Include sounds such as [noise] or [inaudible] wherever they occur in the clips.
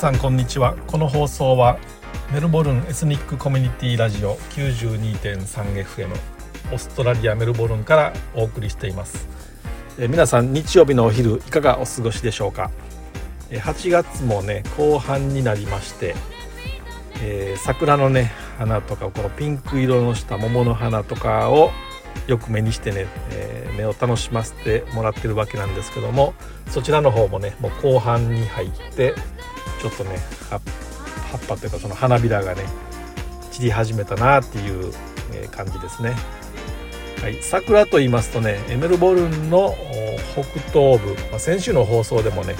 皆さんこんにちは。この放送はメルボルンエスニックコミュニティラジオ 92.3FM オーストラリアメルボルンからお送りしています。え皆さん日曜日のお昼いかがお過ごしでしょうか？え8月もね後半になりましてえー、桜のね花とかこのピンク色のした桃の花とかをよく目にしてね、えー、目を楽しませてもらってるわけなんですけどもそちらの方もねもう後半に入ってちょっとね葉っぱというかその花びらがね散り始めたなっていう、感じですね。はい、桜と言いますとねエメルボルンの北東部、まあ、先週の放送でもね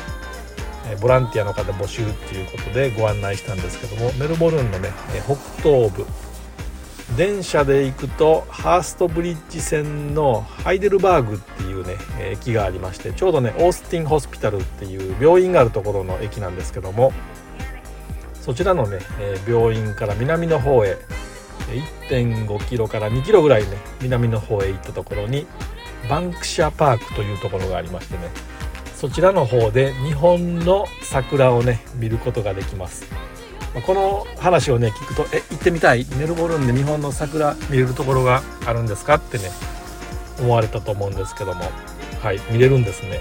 ボランティアの方募集っていうことでご案内したんですけどもメルボルンのね北東部電車で行くとハーストブリッジ線のハイデルバーグっていうね駅がありましてちょうどねオースティンホスピタルっていう病院があるところの駅なんですけどもそちらのね病院から南の方へ1.5キロから2キロぐらいね南の方へ行ったところにバンクシャパークというところがありましてねそちらの方で日本の桜をね見ることができます。この話をね聞くと「え行ってみたい。メルボルンで日本の桜見れるところがあるんですか?」ってね思われたと思うんですけども。はい見れるんですね、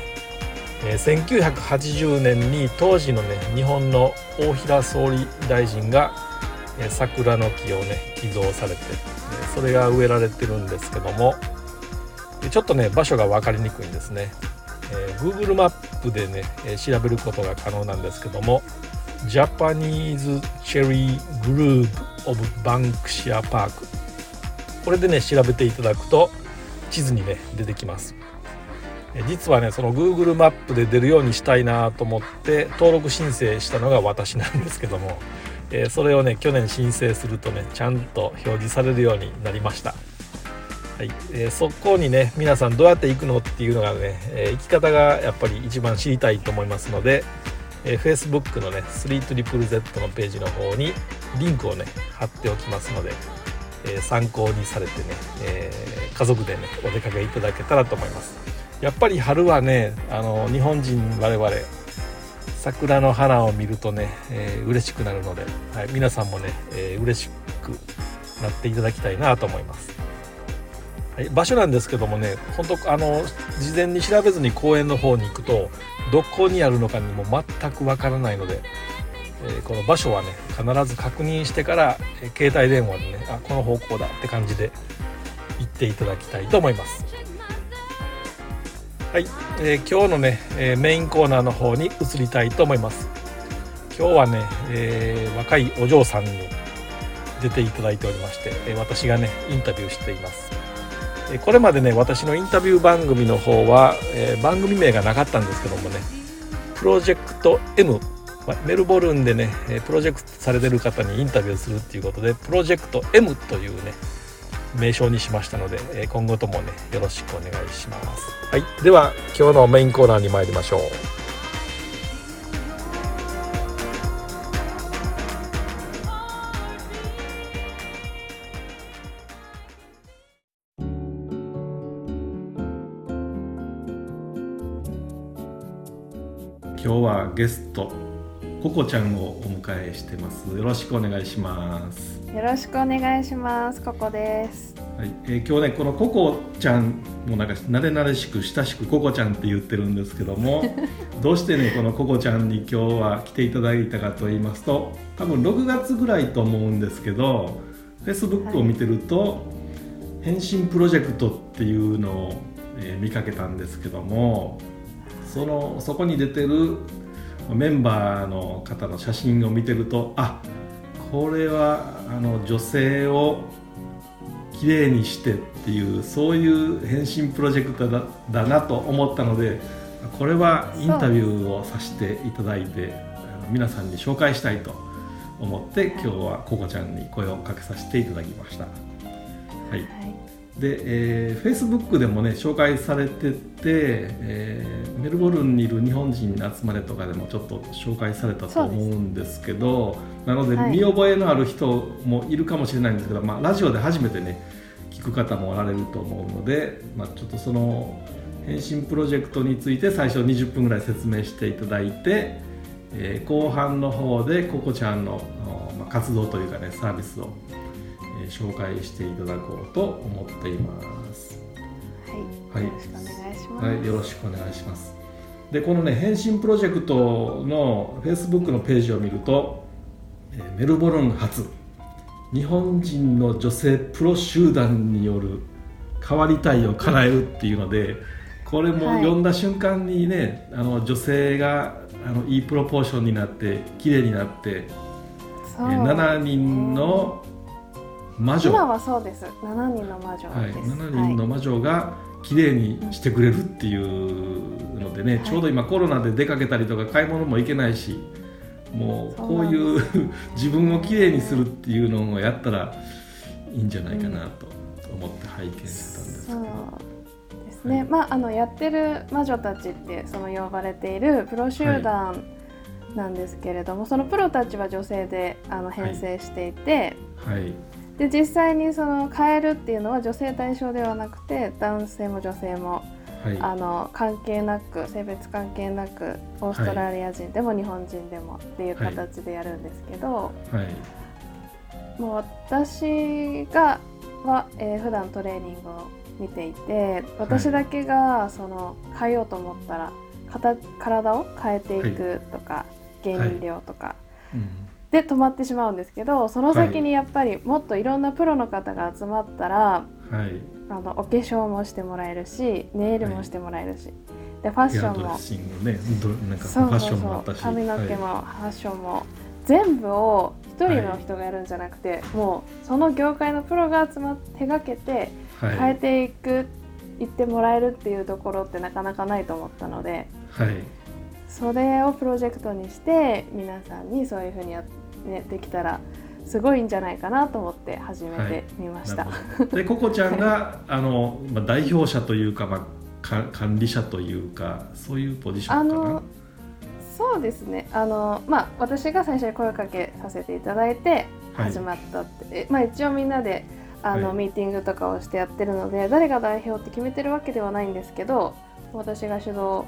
えー、1980年に当時のね日本の大平総理大臣が、えー、桜の木をね寄贈されて、え、それが植えられてるんですけども。ちょっとね場所が分かりにくいんですね、えー、Google マップでね、え調べることが可能なんですけども。ジャパニーズチェリーグループオブバンクシアパークこれでね調べていただくと地図にね出てきます。実はねその Google マップで出るようにしたいなと思って登録申請したのが私なんですけども、え、それをね去年申請するとねちゃんと表示されるようになりました。はい。えー、そこにね皆さんどうやって行くのっていうのがね、え、行き方がやっぱり一番知りたいと思いますので、えー、Facebook のね 3ZZZ のページの方にリンクをね貼っておきますので、えー、参考にされてね、えー、家族でねお出かけいただけたらと思います。やっぱり春はねあの日本人我々桜の花を見るとね、えー、嬉しくなるので、はい、皆さんもね、えー、嬉しくなっていただきたいなと思います。はい場所なんですけどもね本当あの事前に調べずに公園の方に行くとどこにあるのかにも全くわからないので、えー、この場所はね必ず確認してから、えー、携帯電話でねあこの方向だって感じで行っていただきたいと思います。はい、えー、今日のね、えメインコーナーの方に移りたいと思います。今日はね、え若いお嬢さんに出ていただいておりまして、え私がねインタビューしています。これまでね私のインタビュー番組の方は、えー、番組名がなかったんですけどもねプロジェクト M メルボルンでねプロジェクトされてる方にインタビューするっていうことでプロジェクト M というね名称にしましたので今後ともねよろしくお願いします。はい。では今日のメインコーナーに参りましょう。はゲストココちゃんをお迎えしてます。よろしくお願いします。よろしくお願いします。ココです。はい、えー、今日ねこのココちゃんもなんか慣れ慣れしく親しくココちゃんって言ってるんですけども [laughs] どうしてねこのココちゃんに今日は来ていただいたかと言いますと多分6月ぐらいと思うんですけどフェイスブックを見てると、はい、変身プロジェクトっていうのを、えー、見かけたんですけどもそのそこに出てるメンバーの方の写真を見てるとあこれはあの女性をきれいにしてっていうそういう変身プロジェクトだだなと思ったのでこれはインタビューをさせていただいて皆さんに紹介したいと思って今日はココちゃんに声をかけさせていただきました。はいで、えー、Facebook でもね紹介されてて、えー、メルボルンにいる日本人集まれとかでもちょっと紹介されたと思うんですけどなので、見覚えのある人もいるかもしれないんですけど、まあ、ラジオで初めてね聞く方もおられると思うので、まあ、ちょっとその返信プロジェクトについて最初20分ぐらい説明していただいて、えー、後半の方でココちゃんの、まあ、活動というかねサービスを、えー、紹介していただこうと思っています。はい、よろしくお願いします。はい、よろしくお願いします。でこのね返信プロジェクトのフェイスブックのページを見ると、えー、メルボルン初日本人の女性プロ集団による変わりたいを叶えるっていうのでこれも読んだ瞬間にね、はい、あの女性があのいいプロポーションになって綺麗になってえ7人の魔女。今はそうです。7人の魔女です、はい、7人の魔女が綺麗にしてくれるっていうのでね、はい、ちょうど今コロナで出かけたりとか買い物も行けないしもうこういう [laughs] 自分をきれいにするっていうのをやったらいいんじゃないかなと思って拝見してたんですけど。ですね、はい、まあ、あのやってる魔女たちってその呼ばれているプロ集団なんですけれども、はい、そのプロたちは女性であの編成していて、はい、で実際にその変えるっていうのは女性対象ではなくて男性も女性もはい、あの関係なく性別関係なくオーストラリア人でも日本人でもっていう形でやるんですけど、はい、もう私がは、えー、普段トレーニングを見ていて私だけがその変えようと思ったら体を変えていくとか、原因量とか、で止まってしまうんですけどその先にやっぱりもっといろんなプロの方が集まったら、はい、あのお化粧もしてもらえるしネイルもしてもらえるし、はい、でファッションも、ね、そうそうそう。髪の毛も、はい、ファッションも。全部を一人の人がやるんじゃなくて、もうその業界のプロが集まって手がけて変えていく、言ってもらえるっていうところってなかなかないと思ったので。はい。それをプロジェクトにして皆さんにそういうふうにや、ね、できたらすごいんじゃないかなと思って始めてみました。はい、でココちゃんがあの、まあ、代表者というか、まあ、か管理者というかそういうポジションかな？そうですね。あの、まあ、私が最初に声をかけさせていただいて始まったって、はい、まあ、一応みんなであの、はい、ミーティングとかをしてやってるので誰が代表って決めてるわけではないんですけど私が主導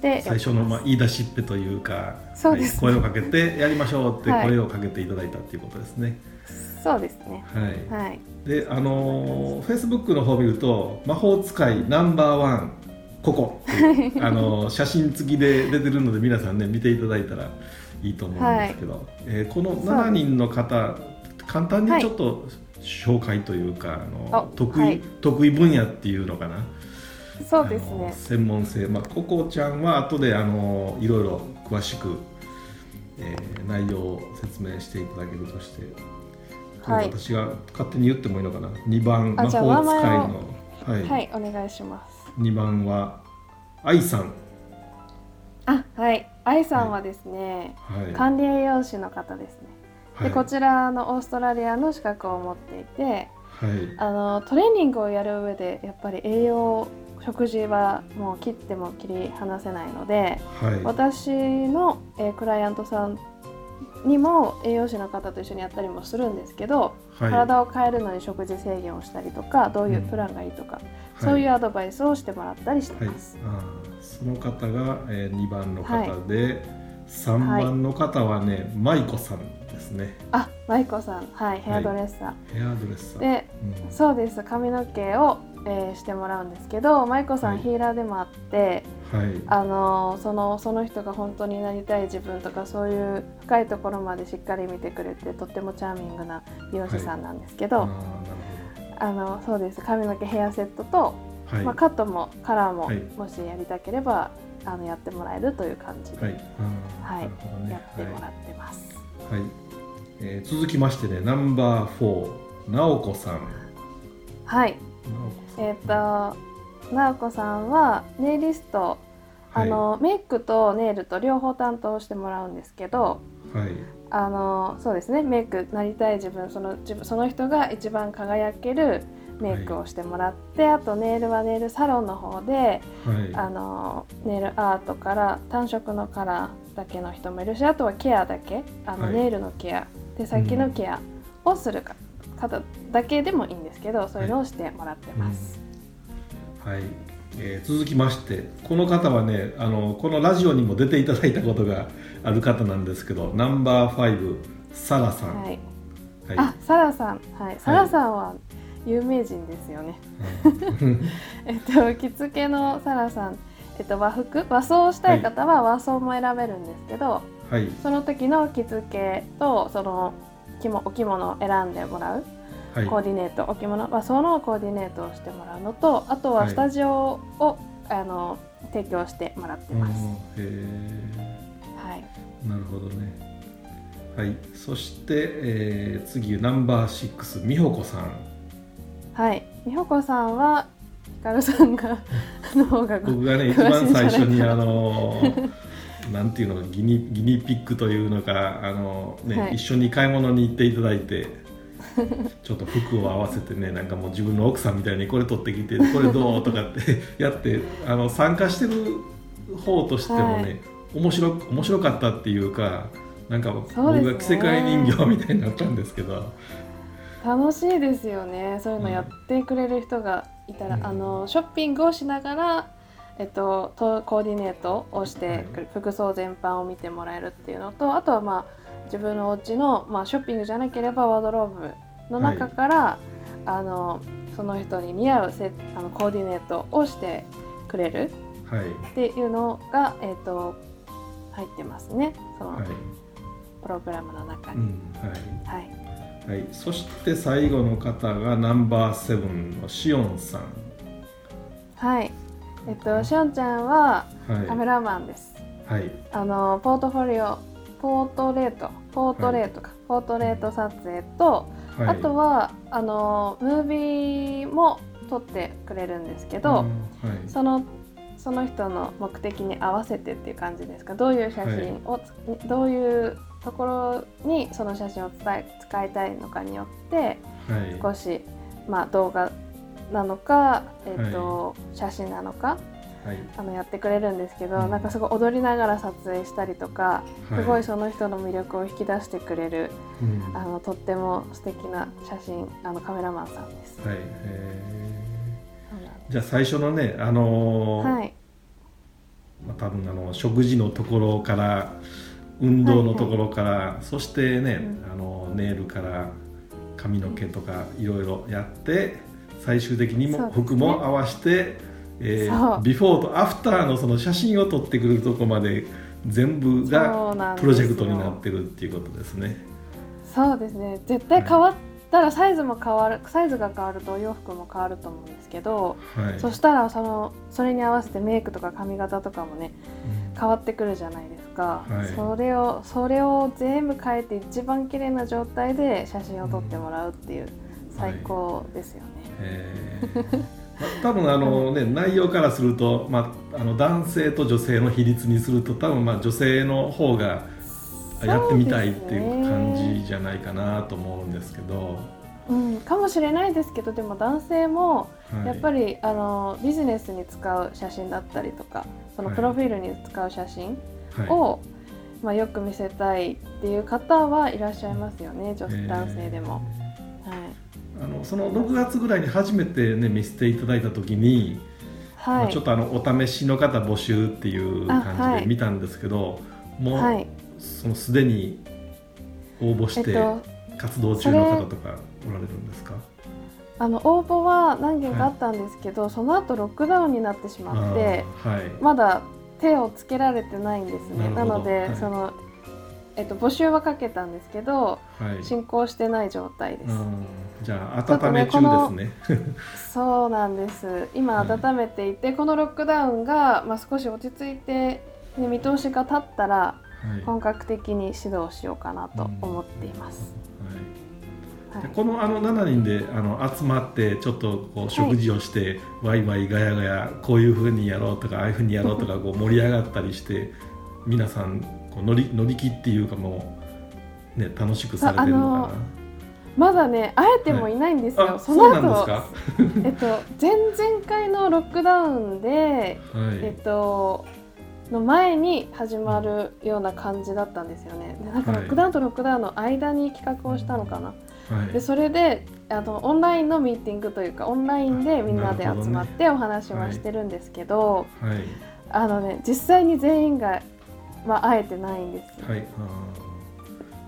して最初のまあ言い出しっぺというかそうです、ね、声をかけてやりましょうって声をかけていただいたっていうことですね。そうですね。はい。はい、で、あのフェイスブックの方を見ると魔法使いナンバーワンここあの写真付きで出てるので皆さんね見ていただいたらいいと思うんですけど、はい、えー、この7人の方簡単にちょっと紹介というか、あの得意、得意分野っていうのかな。そうですね。専門性、まあ、ココちゃんは後であのいろいろ詳しく、えー、内容を説明していただけるとして、はい、私が勝手に言ってもいいのかな。2番魔法使いの。はい、はい、お願いします。2番は愛さん。あはい。愛さんはですね、はい、管理栄養士の方ですね、はい、でこちらのオーストラリアの資格を持っていてはい、あのトレーニングをやる上でやっぱり栄養食事はもう切っても切り離せないので、はい、私の、えー、クライアントさんにも栄養士の方と一緒にやったりもするんですけど、はい、体を変えるのに食事制限をしたりとかどういうプランがいいとか、うん、そういうアドバイスをしてもらったりしてます。はい、あその方が、えー、2番の方で、はい、3番の方はね、舞子さんですね。あ舞子さん。はいヘアドレッサー。ヘアドレッサー。で、うん、そうです。髪の毛をえー、してもらうんですけど舞子さん、ヒーラーでもあって、はい、あのそのその人が本当になりたい自分とかそういう深いところまでしっかり見てくれてとってもチャーミングな美容師さんなんですけど、はい、あのそうです。髪の毛ヘアセットと、はい、まあ、カットもカラーも、もしやりたければあのやってもらえるという感じで、はい、ね、やってもらってます。はい。えー、続きましてねナンバー4直子さん。はいえっ、ー、と直子さんはネイリストあの、はい、メイクとネイルと両方担当してもらうんですけど、はい、あのそうですねメイクなりたい自分その自分その人が一番輝けるメイクをしてもらって、はい、あとネイルはネイルサロンの方で、はい、あのネイルアートから単色のカラーだけの人もいるしあとはケアだけあの、ネイルのケア手先のケアをするか、方だけでもいいんですけどそうい。うのをしてもらってます。はい、えー、続きましてこの方はねあのこのラジオにも出ていただいたことがある方なんですけどナンバーファイブサラさん、はい、はい、あサラさん。はい。サラさんは有名人ですよね、[laughs] えっと着付けのサラさん。えっと、和服？和装をしたい方は和装も選べるんですけど、はい、その時の着付けとそのお着物を選んでもらうコーディネート、はい、置物はそのコーディネートをしてもらうのとあとはスタジオを、はい、あの提供してもらってます。はい、なるほどね。はい、そして、えー、次ナンバーシックス美穂子さん。はい。美穂子さんはヒカルさんが [laughs] の方が僕がね一番最初にあのなんていうのギニギニピックというのかあのね、はい、一緒に買い物に行っていただいて [laughs] ちょっと服を合わせてねなんかもう自分の奥さんみたいにこれ取ってきてこれどうとかって [laughs] やってあの参加してる方としてもね、はい、面白面白かったっていうかなんか僕が着せ替え人形みたいになったんですけど。楽しいですよね。そういうのやってくれる人がいたら、うん、あのショッピングをしながらえっと、コーディネートをして服装全般を見てもらえるっていうのとあとはまあ自分のお家のまの、あ、ショッピングじゃなければワードローブの中から、はい、あのその人に似合うせあのコーディネートをしてくれるっていうのが、えーと、入ってますね。その、はい、プログラムの中に。うん、はい、はい、はい、そして最後の方がナンバーセブンのしおんさん。はい。えっと、しおんちゃんはカメラマンです。はい。あのポートフォリオ、ポートレート、ポートレートか、はい、ポートレート撮影と、はい、あとはあのムービーも撮ってくれるんですけど、はい、そのその人の目的に合わせてっていう感じですか？どういう写真を、どういうところにその写真を伝え使いたいのかによって、少しまあ動画なのか、えーと、はい、写真なのか、はい、あのやってくれるんですけど、うん、なんかすごい踊りながら撮影したりとか、すごいその人の魅力を引き出してくれる、うん、あのとっても素敵な写真あのカメラマンさんです。はい、じゃあ最初のね、あのー、はい。まあ、多分あの食事のところから運動のところから、はいはい、そしてね、うん、あのネイルから髪の毛とかいろいろやって。最終的にも服も合わせて、ねえー、ビフォーとアフターのその写真を撮ってくるとこまで全部がプロジェクトになってるっていうことですね。そうですね。絶対変わったらサイズも変わるサイズが変わるとお洋服も変わると思うんですけど、はい、そしたらそのそれに合わせてメイクとか髪型とかもね、うん、変わってくるじゃないですか、はい、それをそれを全部変えて一番綺麗な状態で写真を撮ってもらうっていう、最高ですよね。えー多分あの、ね、内容からすると、まあ、あの男性と女性の比率にすると多分まあ女性の方がやってみたいっていう感じじゃないかなと思うんですけど。うん、かもしれないですけどでも男性もやっぱり、はい、あのビジネスに使う写真だったりとかそのプロフィールに使う写真を、はい、まあ、よく見せたいっていう方はいらっしゃいますよね女男性でも。あのその6月ぐらいに初めてね見せていただいた時に、はい、まあ、ちょっとあのお試しの方募集っていう感じで見たんですけど、はい、もう、はい、そのすでに応募して活動中の方とかおられるんですか、あの応募は何件かあったんですけど、はい、その後ロックダウンになってしまって、はい、まだ手をつけられてないんですね。なので、はい、そのえっと、募集はかけたんですけど、はい、進行してない状態です。じゃあ温め中ですね。そうなんです。今温めていて、はい、このロックダウンがまあ少し落ち着いて、ね、見通しが立ったら、本格的に指導しようかなと思っています。はい、このあの7人であの集まってちょっとこう食事をして、ワイワイガヤガヤこういうふうにやろうとかああいうふうにやろうとかこう盛り上がったりして皆さんこう乗り乗り切っていうかもうね楽しくされてるのかな。まだね会えてもいないんですよ。はい、その後。[laughs] えっと前々回のロックダウンで、はい、えっとの前に始まるような感じだったんですよね。でなんかロックダウンとロックダウンの間に企画をしたのかな。はい、でそれであのオンラインのミーティングというかオンラインでみんなで集まってお話はしてるんですけど、ねはい、あのね実際に全員が、まあ、会えてないんです。はい、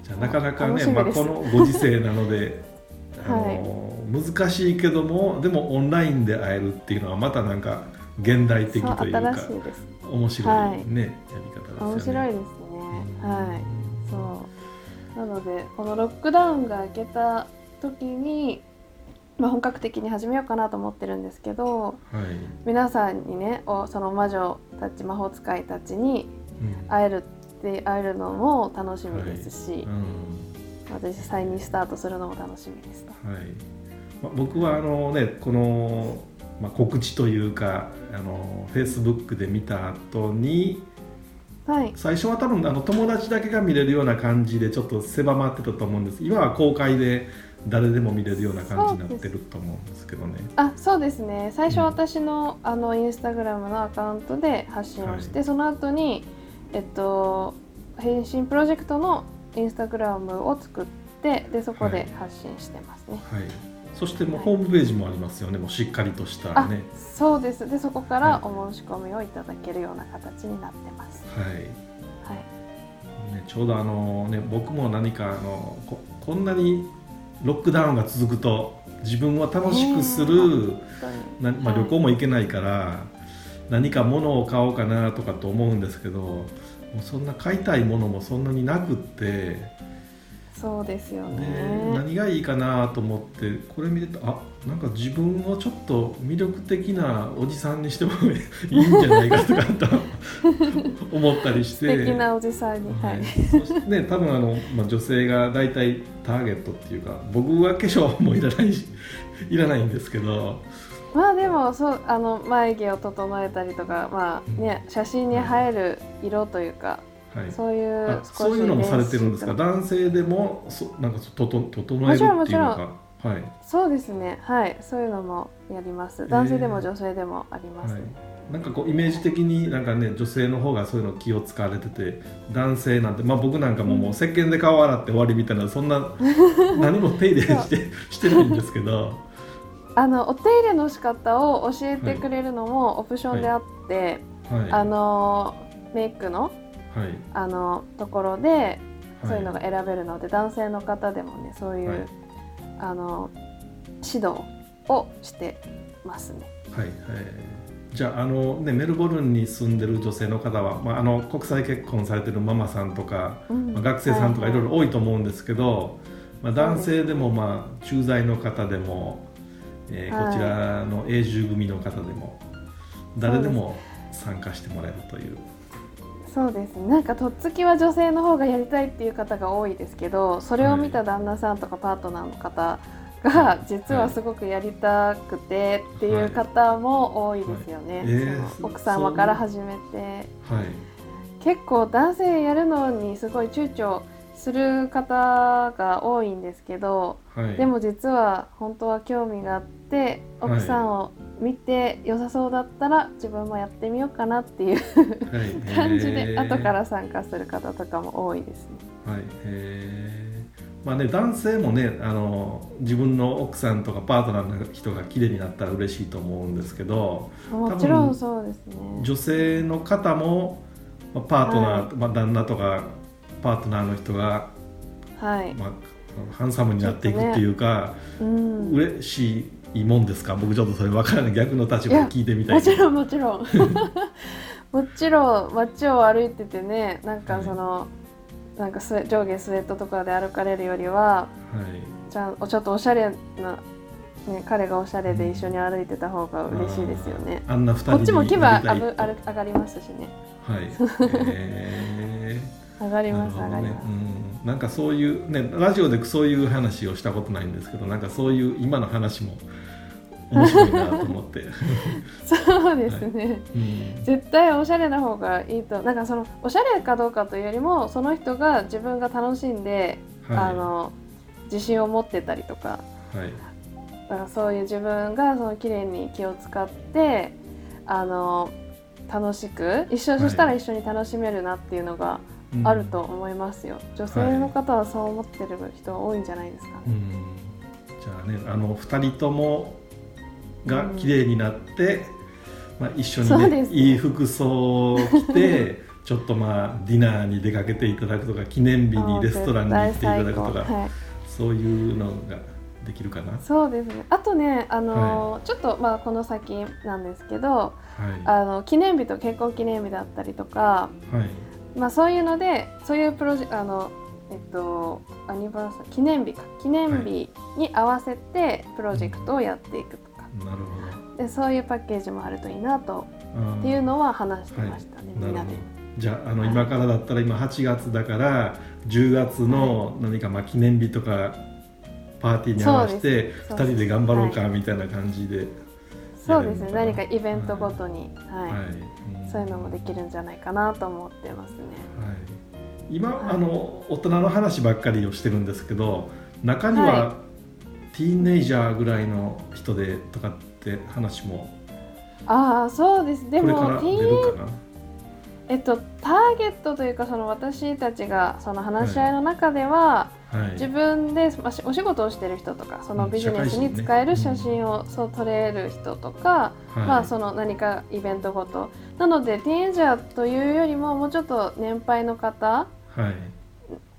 じゃなかなかね、まあ、このご時世なので [laughs] あの、難しいけどもでもオンラインで会えるっていうのはまたなんか現代的というか面白いね、はい、やり方ですね。面白いですね。はい。そうなのでこのロックダウンが明けた時に、まあ、本格的に始めようかなと思ってるんですけど、はい、皆さんにねおその魔女たち魔法使いたちに会えるって、会えるのも楽しみですし、はい。うん、私際にスタートするのも楽しみです。と。はい。まあ、僕はあのねこの、まあ、告知というかあのフェイスブックで見た後にはい、最初は多分あの友達だけが見れるような感じでちょっと狭まってたと思うんです。今は公開で誰でも見れるような感じになってると思うんですけどね。あそうですね。最初私の,、あのインスタグラムのアカウントで発信をして、はい、その後にえっと返信プロジェクトのインスタグラムを作ってでそこで発信してますね。はい、はい、そしてもうホームページもありますよね、もうしっかりとしたね。そうです。でそこからお申し込みをいただけるような形になってます。はい、はい。ね、ちょうどあの、ね、僕も何かあのここんなにロックダウンが続くと自分を楽しくする、なまあ、旅行も行けないから、何か物を買おうかなとかと思うんですけどもうそんな買いたいものもそんなになくってそうですよね。何がいいかなと思ってこれ見るとあなんか自分をちょっと魅力的なおじさんにしてもいいんじゃないかとかと [laughs] 思ったりして。素敵なおじさんにはい、そしてね多分あの、まあ、女性が大体ターゲットっていうか僕は化粧もいらないしいらないんですけどまあでもそうあの眉毛を整えたりとかまあね、写真に映える色というか、はい、そういうそういうのもされてるんですか？男性でもそなんかとと整えるっていうのかはい、そうですね。はい。そういうのもやります。男性でも女性でもあります。ね、はい。なんかこうイメージ的になんかね女性の方がそういうの気を使われてて男性なんてまあ僕なんかももう石鹸で顔洗って終わりみたいなそんな [laughs] 何も手入れしてしてないんですけどあのお手入れの仕方を教えてくれるのもオプションであって、はい。はい、あのメイクの,、あのところでそういうのが選べるので、男性の方でもねそういう、あの指導をしてますね。はい、はい。じゃああの、ね、メルボルンに住んでる女性の方は、まあ、あの国際結婚されてるママさんとか、うん、まあ、学生さんとかい。ろいろ多いと思うんですけど、はいはい、まあ、男性でも、まあ、駐在の方でもえー、こちらの永住組の方でも誰でも参加してもらえるという。そうです。ねなんかとっつきは女性の方がやりたいっていう方が多いですけどそれを見た旦那さんとかパートナーの方が実はすごくやりたくてっていう方も多いですよね、はい。はい。えー、奥様から始めて、はい、結構男性やるのにすごい躊躇する方が多いんですけど、はい、でも実は本当は興味があって奥さんを見て良さそうだったら自分もやってみようかなっていう [laughs] 感じで後から参加する方とかも多いですね。はい、まあね、男性もねあの自分の奥さんとかパートナーの人が綺麗になったら嬉しいと思うんですけどもちろんそうですね。女性の方もパートナー、はい、まあ、旦那とかパートナーの人が、はい。まあ、ハンサムになっていくっていうか、ねうん、嬉しいもんですか？僕ちょっとそれ分からない。逆の立場で聞いてみたいもちろんもちろん。もちろん [laughs] 街を歩いててねなんかその、はい、なんか上下スウェットとかで歩かれるよりは、はい、じゃあちょっとおしゃれなね、彼がおしゃれで一緒に歩いてた方が嬉しいですよね。あんな二人こっちも気分あぶある上がりますしね。はい。えー上がります、ね、上がります、うん、なんかそういうねラジオでそういう話をしたことないんですけどなんかそういう今の話も面白いなと思って。[laughs] そうですね、はい。うん、絶対おしゃれな方がいいとなんかそのおしゃれかどうかというよりもその人が自分が楽しんで、はい、あの自信を持ってたりとか,、はい、だからそういう自分がその綺麗に気を使ってあの楽しく一緒、そしたら一緒に楽しめるなっていうのがあると思いますよ、うん、女性の方はそう思ってる人多いんじゃないですかね、じゃあねあの2人ともが綺麗になって、まあ、一緒にね、ね。いい服装を着て [laughs] ちょっとまあディナーに出かけていただくとか記念日にレストランに行っていただくとか、はい、そういうのができるかな？そうですね。あとねあの、はい、ちょっとまあこの先なんですけど、はい、あの記念日と結婚記念日だったりとか、はい、まあそういうのでそういうプロジェあのえっとアニバーサ記念日か。記念日に合わせてプロジェクトをやっていくとか、なるほど。でそういうパッケージもあるといいなとっていうのは話してましたね、みんなで。じゃああの、今からだったら今8月だから10月の何かまあ記念日とかパーティーに合わせて2人で頑張ろうかみたいな感じでそうですね。何かイベントごとに、はい、はい、そういうのもできるんじゃないかなと思ってますね。はい、今、はい、あの大人の話ばっかりをしてるんですけど中には、ティーンネイジャーぐらいの人でとかって話もああそうです。でもティーンえっと、ターゲットというかその私たちがその話し合いの中では、はい、自分で、まあ、お仕事をしている人とかそのビジネスに使える写真を、そう撮れる人とか、まあ、その何かイベントごと。なのでティーンエイジャーというよりももうちょっと年配の方、はい。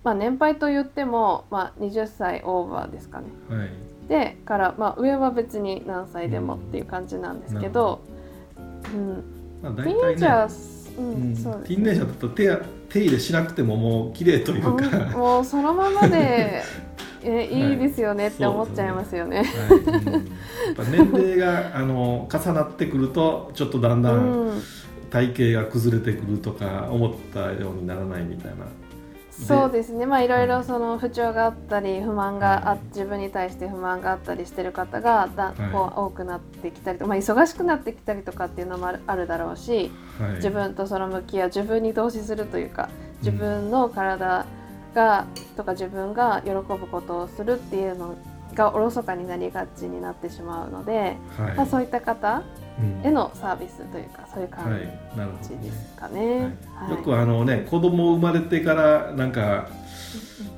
まあ、年配と言っても、まあ、20歳オーバーですかね。はい、でから、まあ、上は別に何歳でもっていう感じなんですけど、うん、まあ、ティーンエイジャーうん、そうティーンネイジャーだと手手入れしなくてももう綺麗というか、うん、もうそのままで [laughs] えい。いですよねって思っちゃいますよね。年齢があの重なってくるとちょっとだんだん。体型が崩れてくるとか思ったようにならないみたいなそうですね。まあいろいろその不調があったり不満があ自分に対して不満があったりしてる方がだこう多くなってきたりとまあ忙しくなってきたりとかっていうのもあるだろうし、はい、自分とその向き合う自分に投資するというか自分の体が、とか自分が喜ぶことをするっていうのがおろそかになりがちになってしまうので、はい、まあ、そういった方へのサービスというか、そういう感じですかね。よくあのね子供生まれてからなんか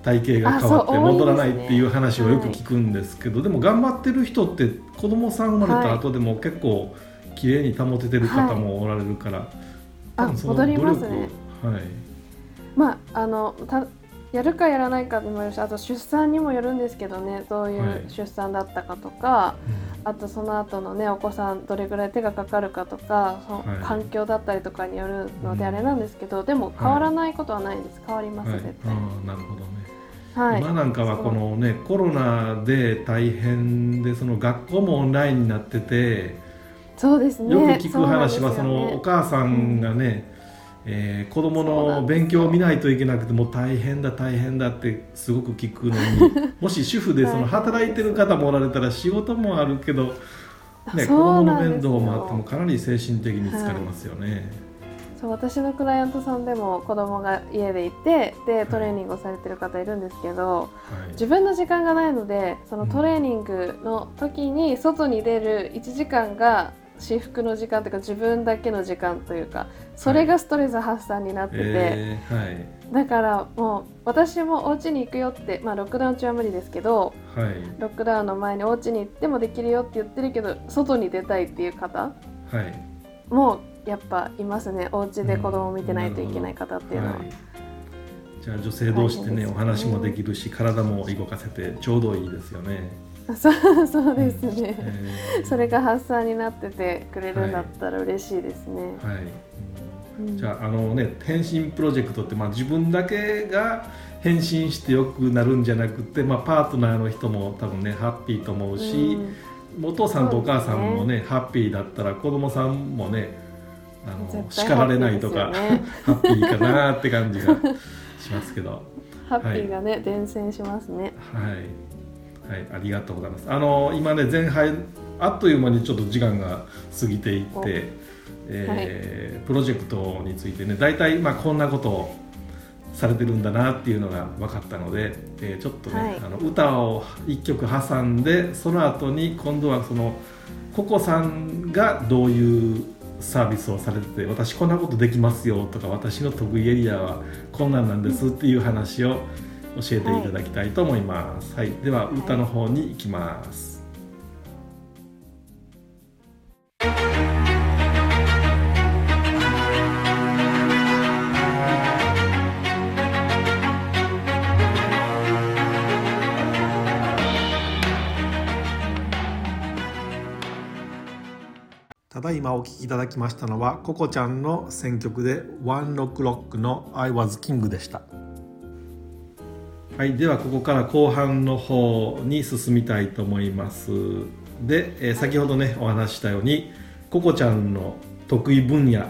体型が変わって戻らないっていう話をよく聞くんですけど、でも頑張ってる人って子供さん生まれた後でも結構綺麗に保ててる方もおられるから、あ戻りますね。はい。まああのたやるかやらないかにもよるしあと出産にもよるんですけどねどういう出産だったかとか、はい、あとその後のねお子さんどれぐらい手がかかるかとかその環境だったりとかによるのであれなんですけど、でも変わらないことはないんです。変わります、絶対。なるほどね。はい、今なんかはこのねコロナで大変でその学校もオンラインになっててそうですね。よく聞く話はそのお母さんがね、えー、子供の勉強を見ないといけなくてもう大変だ大変だってすごく聞くのにもし主婦でその働いてる方もおられたら仕事もあるけど、ね、子供の面倒もあってもかなり精神的に疲れますよね。はい、そう私のクライアントさんでも子供が家でいてでトレーニングをされてる方いるんですけど、はい、自分の時間がないのでそのトレーニングの時に外に出る1時間が私服の時間というか自分だけの時間というかそれがストレス発散になってて、はいえーはい、だからもう私もお家に行くよって、まあ、ロックダウン中は無理ですけど、はい、ロックダウンの前にお家に行ってもできるよって言ってるけど外に出たいっていう方、はい、もうやっぱいますね。お家で子供を見てないといけない方っていうのは。じゃあ女性同士でね、ね、お話もできるし体も動かせてちょうどいいですよね。そう [laughs] そうですね、うん、それが発散になっててくれるんだったら嬉しいですね。はい、はい。じゃああのね返信プロジェクトって、まあ、自分だけが返信してよくなるんじゃなくて、まあ、パートナーの人も多分ねハッピーと思うし、うん、お父さんとお母さんもね、ね、ハッピーだったら子供さんもねあの叱られないとかハッピーかなって感じがしますけど。[laughs] ハッピーがね、はい、伝染しますね。はいはい、ありがとうございます。あの今ね前半あっという間にちょっと時間が過ぎていって、えーはい、プロジェクトについてね大体まあこんなことをされてるんだなっていうのが分かったので、えー、ちょっとね、はい、あの歌を1曲挟んでその後に今度はそのココさんがどういうサービスをされてて私こんなことできますよとか私の得意エリアはこんなんなんですっていう話を教えていただきたいと思います。はい、はい、では歌の方に行きます。ただいまお聴きいただきましたのはココちゃんの選曲でワンロックロックの I was King でしたはいではここから後半の方に進みたいと思います。で、えー、先ほどねお話したようにココちゃんの得意分野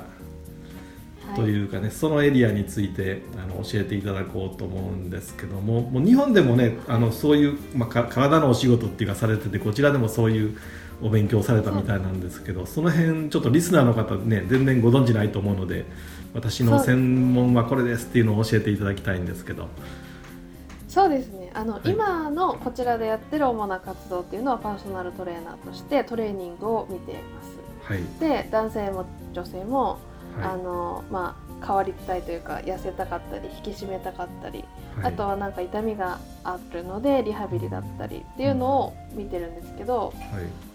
というかね、はい、そのエリアについてあの教えていただこうと思うんですけどももう日本でもねあのそういう、まあ、体のお仕事っていうかされててこちらでもそういうお勉強されたみたいなんですけどその辺ちょっとリスナーの方ね全然ご存じないと思うので私の専門はこれですっていうのを教えていただきたいんですけど。そうですね。あの、はい、今のこちらでやってる主な活動っていうのはパーソナルトレーナーとしてトレーニングを見ています。はい、で男性も女性も、はい、あのまあ、変わりたいというか痩せたかったり引き締めたかったり、あとはなんか痛みがあるのでリハビリだったりっていうのを見てるんですけど、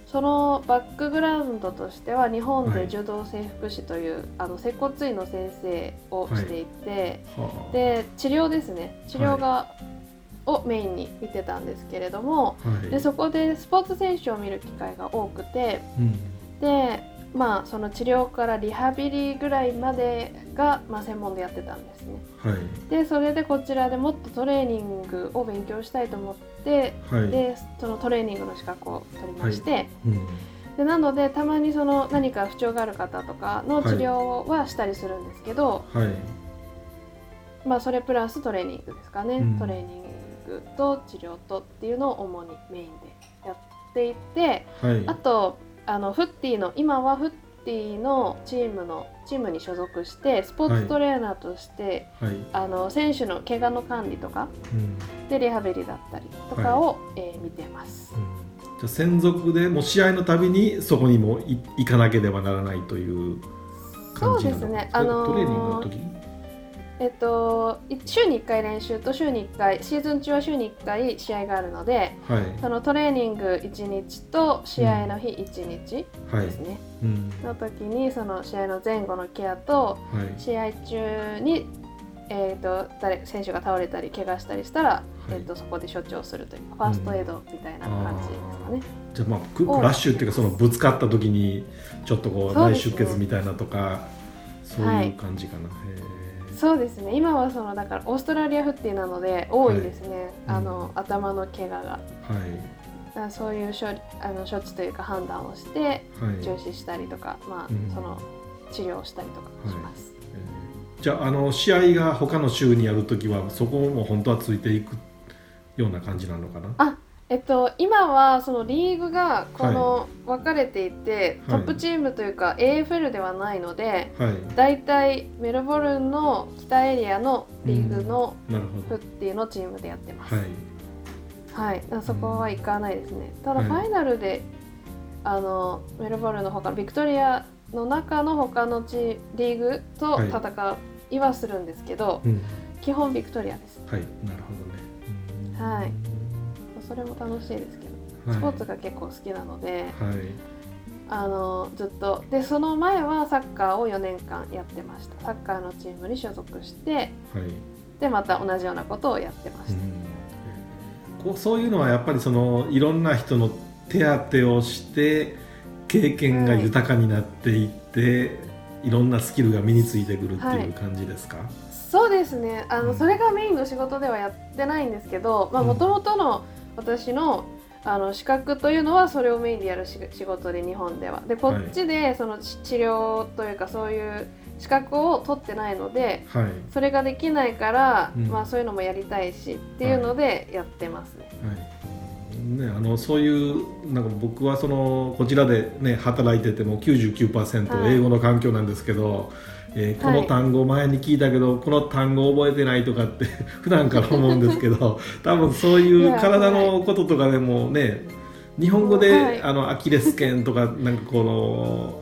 そのバックグラウンドとしては日本で柔道整復師という、はい、あの接骨院の先生をしていて、はい、で治療ですね。治療が、はい、をメインに見てたんですけれども、でそこでスポーツ選手を見る機会が多くて、うん、でまあその治療からリハビリぐらいまでが、まあ、専門でやってたんですね。はい、でそれでこちらでもっとトレーニングを勉強したいと思って、はい、でそのトレーニングの資格を取りまして、はい。うん、でなのでたまにその何か不調がある方とかの治療はしたりするんですけど、まあそれプラストレーニングですかね、うん、トレーニングと治療とっていうのを主にメインでやっていて、あとあのフッティの今はフッティのチームのチームに所属してスポーツトレーナーとして、はい、あの選手の怪我の管理とか、うん、でリハビリだったりとかを、はい、えー、見てます。うん。じゃ専属でもう試合のたびにそこにも行かなければならないという感じなのですね、あのー、トレーニングの時えっと、週に1回練習と週に1回シーズン中は週に1回試合があるので、はい、そのトレーニング1日と試合の日1日ですね、うん。はい、の時にその試合の前後のケアと、試合中に、えーと、誰選手が倒れたり怪我したりしたら、えーと、そこで処置をするというファーストエイドみたいな感じですかね。うん、じゃあまあクラッシュっていうかそのぶつかった時にちょっとこう内出血みたいなとかそういう感じかな。はいそうですね。今はそのだからオーストラリアフッティなので多いですね、はい、あの、頭の怪我が。はい、そういう処あの処置というか判断をして中止したりとか、まあ、うん、その治療をしたりとかします。じゃああの試合が他の州にやるときはそこも本当はついていくような感じなのかな？あえっと、今はそのリーグがこの分かれていて、はい、トップチームというか AFL ではないので、はい、大体メルボルンの北エリアのリーグのフッティのチームでやってます。はい、はい、そこは行かないですね。ただファイナルで、あのメルボルンのほかビクトリアの中の他のチリーグと戦いはするんですけど、うん、基本ビクトリアです。はい、なるほどね。はい。それも楽しいですけど、スポーツが結構好きなので、はい、あのずっと。でその前はサッカーを4年間やってました。サッカーのチームに所属して、はい、でまた同じようなことをやってました、うん、こうそういうのはやっぱりそのいろんな人の手当てをして経験が豊かになっていって、はい、いろんなスキルが身についてくるっていう感じですか、はい、そうですね。あの、うん、それがメインの仕事ではやってないんですけどもともとの、私のあの資格というのはそれをメインでやる仕事で日本では。でこっちでその治療というかそういう資格を取ってないので、はい、それができないから、うん、まあ、そういうのもやりたいしっていうのでやってますね。はい、ねあのそういうなんか僕はそのこちらで、ね、働いてても99%英語の環境なんですけど、はいえー、この単語前に聞いたけど、はい、この単語覚えてないとかって [laughs] 普段から思うんですけど [laughs] 多分そういう体のこととかでもね日本語で、はい、あのアキレス腱とかなんかこの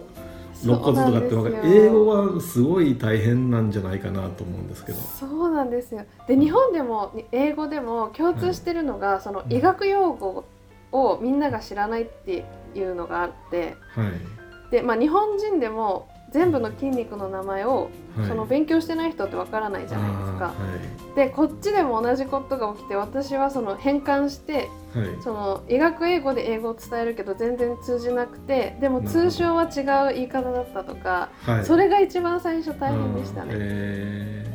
肋骨とかって英語はすごい大変なんじゃないかなと思うんですけど。そうなんですよ。で日本でも英語でも共通してるのが、はい、その医学用語をみんなが知らないっていうのがあって、はい、でまあ、日本人でも全部の筋肉の名前を、はい、その勉強してない人ってわからないじゃないですか。はい、でこっちでも同じことが起きて私はその変換して、はい、その医学英語で英語を伝えるけど全然通じなくてでも通称は違う言い方だったとか、それが一番最初大変でしたね。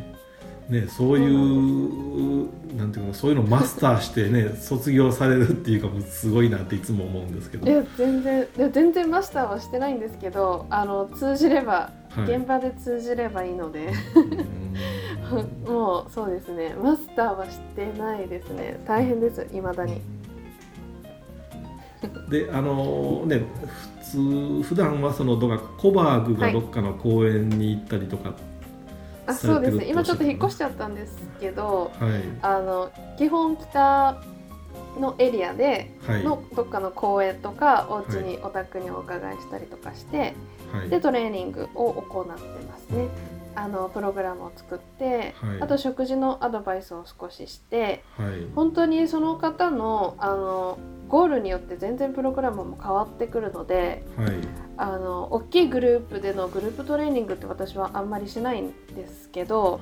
えーね、そういうなんていうかそういうのをマスターしてね卒業されるっていうかもすごいなっていつも思うんですけど。いや全然全然マスターはしてないんですけどあの通じれば、はい、現場で通じればいいので。[laughs] もうそうですねマスターはしてないですね。大変ですいまだに。であのね普通普段はそのどっかコバーグがどっかの公園に行ったりとかあそうです。ね今ちょっと引っ越しちゃったんですけど、はい、あの基本北のエリアでのどっかの公園とかお家にお宅にお伺いしたりとかして、はい、でトレーニングを行ってますね。あのプログラムを作って、はい、あと食事のアドバイスを少しして、はい、本当にその方のあのゴールによって全然プログラムも変わってくるので、はい、あの大きいグループでのグループトレーニングって私はあんまりしないんですけど、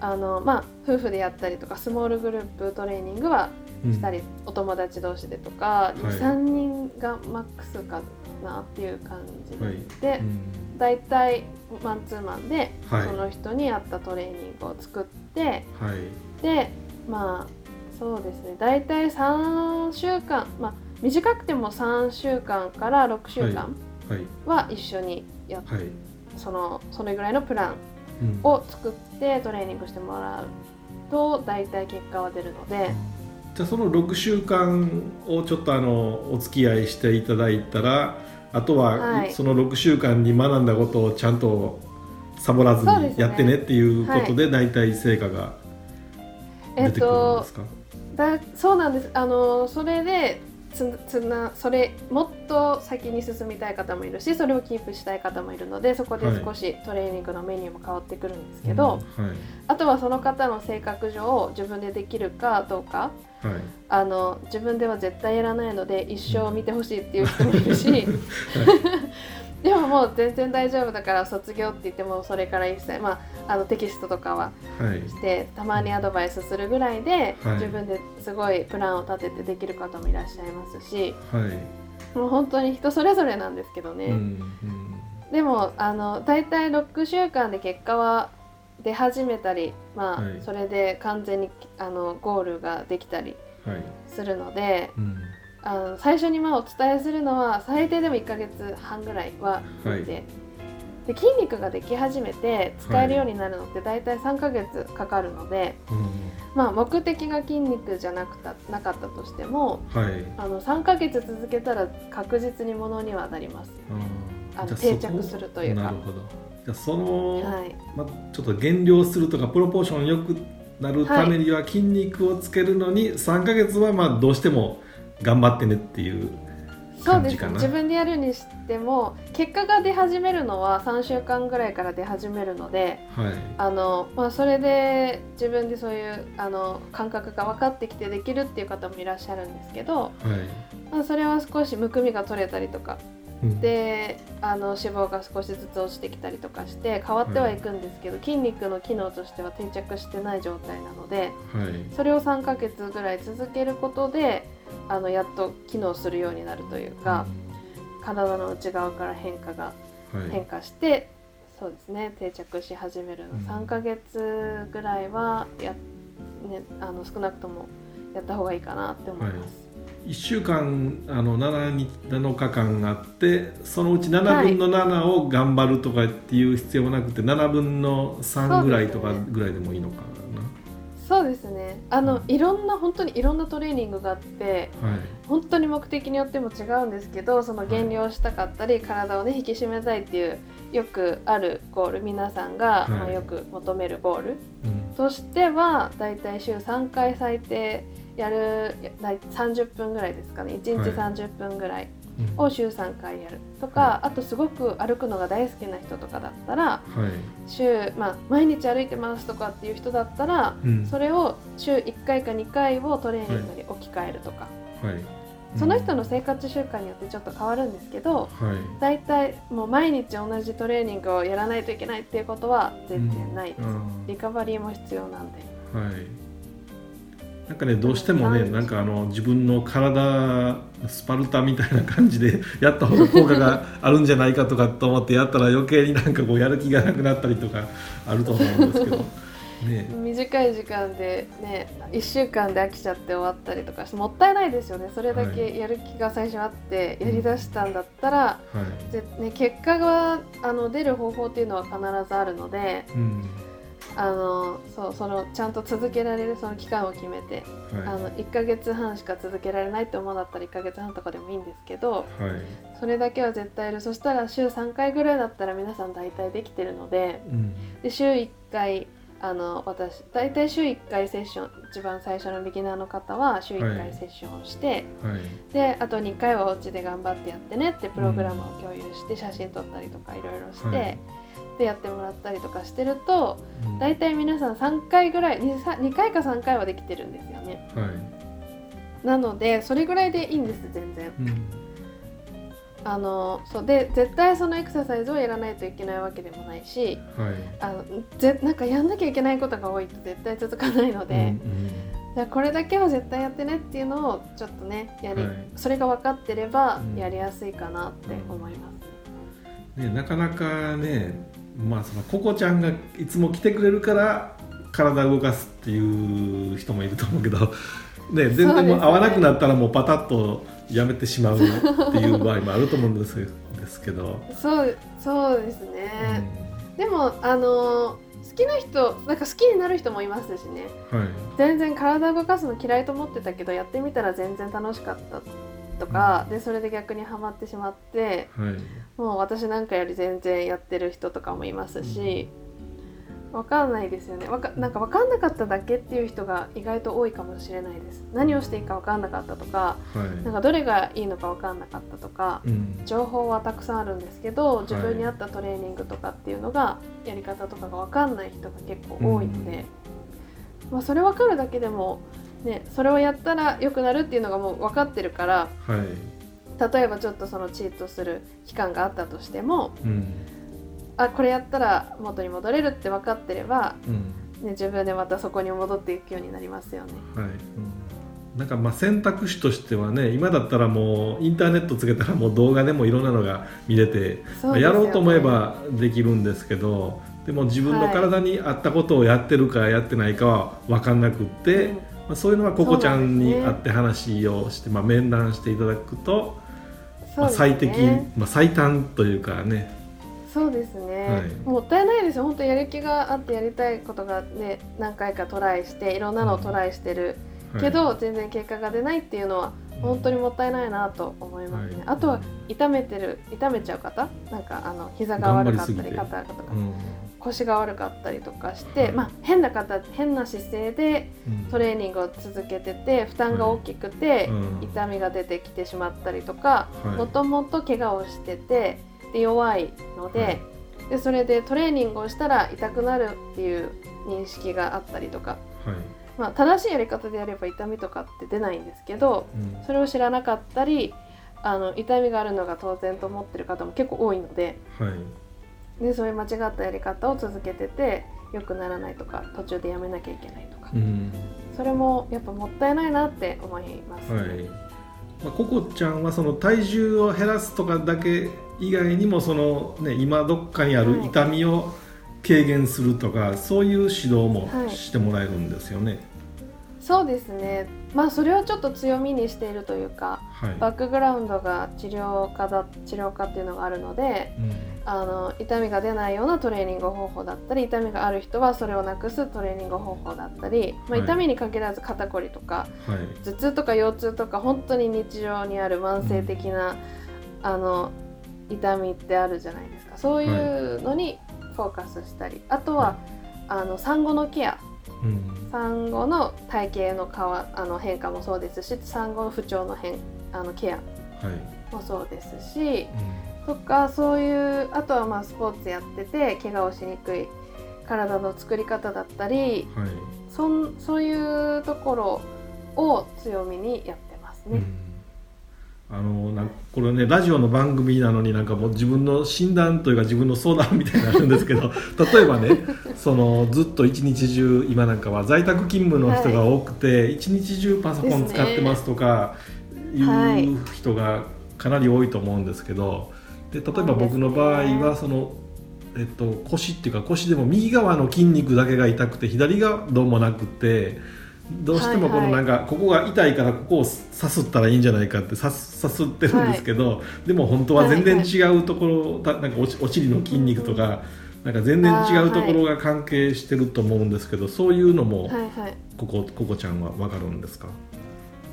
あのまあ、夫婦でやったりとかスモールグループトレーニングはしたり、うん、お友達同士でとか、23人がマックスかなっていう感じで。はい。うん大体マンツーマンでその人に合ったトレーニングを作って、はい、でまあそうですね。大体3週間まあ短くても3週間から6週間は一緒にやって、はい、そのそれぐらいのプランを作ってトレーニングしてもらうと大体結果は出るので。じゃあその6週間をちょっとあのお付き合いしていただいたらあとは、その6週間に学んだことをちゃんとサボらずにやってねっていうことで大体成果が出てくるんですか、えっと、だそうなんです。あのそれでつつなそれもっと先に進みたい方もいるしそれをキープしたい方もいるのでそこで少しトレーニングのメニューも変わってくるんですけど、はい。はい、あとはその方の性格上自分でできるかどうか、はい、あの自分では絶対やらないので一生見てほしいっていう人もいるし、[laughs] でももう全然大丈夫だから卒業って言ってもそれから一切、まあ、あのテキストとかはして、はい、たまにアドバイスするぐらいで、はい、自分ですごいプランを立ててできる方もいらっしゃいますし、はい、もう本当に人それぞれなんですけどね、うんうん、でもあの大体6週間で結果は出始めたり、まあそれで完全にあのゴールができたりするので。うんあの最初にまあお伝えするのは最低でも1ヶ月半ぐらいははい、で筋肉ができ始めて使えるようになるのって大体3ヶ月かかるので、はい、まあ、目的が筋肉じゃなくたなかったとしても、はい、あの3ヶ月続けたら確実にものにはなります、あの定着するというか。なるほど。じゃその、はい、まあ、ちょっと減量するとかプロポーションよくなるためには筋肉をつけるのに3ヶ月はまあどうしても頑張ってねっていうそうです。自分でやるにしても結果が出始めるのは3週間ぐらいから出始めるので、はい。あのまあ、それで自分でそういうあの感覚が分かってきてできるっていう方もいらっしゃるんですけど、はい。まあ、それは少しむくみが取れたりとか、うん、であの脂肪が少しずつ落ちてきたりとかして変わってはいくんですけど、はい、筋肉の機能としては定着してない状態なので、はい、それを3ヶ月ぐらい続けることであのやっと機能するようになるというか、うん、体の内側から変化が変化して、はい、そうですね定着し始めるの、うん、3ヶ月ぐらいはや、ね、あの少なくともやった方がいいかなって思います。はい。1週間あの 7, 7日間あってそのうち7分の7を頑張るとかっていう必要もなくて、はい、7分の3ぐらいとかぐらいでもいいのかそうですね。あの、いろんな本当にいろんなトレーニングがあって、はい、本当に目的によっても違うんですけどその減量したかったり、はい、体をね引き締めたいっていうよくあるゴール。皆さんが、はい、まあ、よく求めるゴール、うん、としてはだいたい週3回最低やる30分ぐらいですかね。1日30分ぐらいを週3回やるとか、はい、あとすごく歩くのが大好きな人とかだったら、はい、週、まあ、毎日歩いてますとかっていう人だったら、うん、それを週1回か2回をトレーニングに置き換えるとか。はい。その人の生活習慣によってちょっと変わるんですけど、はい、だいたいもう毎日同じトレーニングをやらないといけないっていうことは全然ないです、うん、リカバリーも必要なんで。はいなんかねどうしてもねなんかあの自分の体スパルタみたいな感じで [laughs] やった方が効果があるんじゃないかとかと思ってやったら余計になんかこうやる気がなくなったりとかあると思うんですけど。[laughs] ね、短い時間でね1週間で飽きちゃって終わったりとかしてもったいないですよね。それだけやる気が最初あってやりだしたんだったら、はい。ね、結果があの出る方法っていうのは必ずあるので、うん、あのそうそのちゃんと続けられるその期間を決めて、はい、あの1ヶ月半しか続けられないって思うんだったら1ヶ月半とかでもいいんですけど、はい、それだけは絶対やる。そしたら週3回ぐらいだったら皆さん大体できてるのでうん、で週1回あの私大体週1回セッション一番最初のビギナーの方は週1回セッションをして、はい。はい、であと2回はお家で頑張ってやってねってプログラムを共有して写真撮ったりとかいろいろして、はい、でやってもらったりとかしてると、うん、大体皆さん3回ぐらい 2, 2回か3回はできてるんですよね。なのでそれぐらいでいいんです全然。うん。あのそうで絶対そのエクササイズをやらないといけないわけでもないし、はい、あのぜなんかやんなきゃいけないことが多いと絶対続かないので、うんうん、じゃこれだけは絶対やってねっていうのをちょっとねやり、はい、それが分かってればやりやすいかなって思います。うんうん、ね、なかなかねまあそのココちゃんがいつも来てくれるから体を動かすっていう人もいると思うけど、[laughs] ね、全然もう合わなくなったらもうパタッとやめてしまうっていう場合もあると思うんですですけど。そうそうですね、うん、でもあの好きな人なんか好きになる人もいますしね、はい、全然体を動かすの嫌いと思ってたけどやってみたら全然楽しかったとか、うん、でそれで逆にはまってしまって、はい、もう私なんかより全然やってる人とかもいますし、うん。わかんないですよね。わかなんか分かんなかっただけっていう人が意外と多いかもしれないです。何をしていいか分かんなかったとか、はい、なんかどれがいいのか分かんなかったとか、うん、情報はたくさんあるんですけど自分に合ったトレーニングとかっていうのがやり方とかが分かんない人が結構多いので、うん、まあ、それ分かるだけでも、ね、それをやったら良くなるっていうのがもう分かってるから、はい、例えばちょっとそのチートする期間があったとしても、うん。あこれやったら元に戻れるって分かってれば、うん、ね、自分でまたそこに戻っていくようになりますよね。はい。うん。なんかまあ選択肢としてはね今だったらもうインターネットつけたらもう動画でもいろんなのが見れて、ね、やろうと思えばできるんですけどでも自分の体に合ったことをやってるかやってないかは分かんなくって、うん、まあ、そういうのはここちゃんに会って話をして、ね、まあ、面談していただくと、まあ、最適、まあ、最短というかね。そうですね、はい、もったいないですよ。本当やる気があってやりたいことがね何回かトライしていろんなのをトライしてる、うん、けど、はい、全然結果が出ないっていうのは本当にもったいないなと思いますね、はい、あとは痛めてる痛めちゃう方？なんかあの膝が悪かったり肩がとか、うん、腰が悪かったりとかして、まあ、変な方変な姿勢でトレーニングを続けてて負担が大きくて、痛みが出てきてしまったりとかもともと怪我をしててで弱いのではい、でそれでトレーニングをしたら痛くなるっていう認識があったりとか、はい。まあ、正しいやり方でやれば痛みとかって出ないんですけど、うん、それを知らなかったりあの痛みがあるのが当然と思ってる方も結構多いので,、はい、でそういう間違ったやり方を続けてて良くならないとか途中でやめなきゃいけないとか、うん、それもやっぱもったいないなって思います、ね、はい。まあ、ココちゃんはその体重を減らすとかだけ以外にもその、ね、今どっかにある痛みを軽減するとか、はい、そういう指導もしてもらえるんですよね。はい、そうですね。まあそれをちょっと強みにしているというか、はい、バックグラウンドが治療家だ治療家っていうのがあるので、うん、あの痛みが出ないようなトレーニング方法だったり痛みがある人はそれをなくすトレーニング方法だったり、まあ、痛みに限らず肩こりとか、はい、頭痛とか腰痛とか本当に日常にある慢性的な、うん、あの痛みってあるじゃないですか。そういうのにフォーカスしたり。あとは、あの産後のケア産後の体型の変わあの変化もそうですし産後の不調の変あのケア、はい、もそうですし、とかそういうあとはまあスポーツやってて怪我をしにくい体の作り方だったり、はい、そんそういうところを強みにやってますね。うん、あのなんこれねラジオの番組なのになんかもう自分の診断というか自分の相談みたいになるんですけど [laughs] 例えばねそのずっと一日中今なんかは在宅勤務の人が多くて、はい、一日中パソコン使ってますとかいう人がかなり多いと思うんですけどで例えば僕の場合はその。えっと、腰っていうか腰でも右側の筋肉だけが痛くて左がどうもなくてどうしてもこのなんかここが痛いからここをさすったらいいんじゃないかってささすってるんですけど、でも本当は全然違うところなんかお尻の筋肉とか。なんか全然違うところが関係してると思うんですけど、そういうのもここここちゃんは分かるんですか？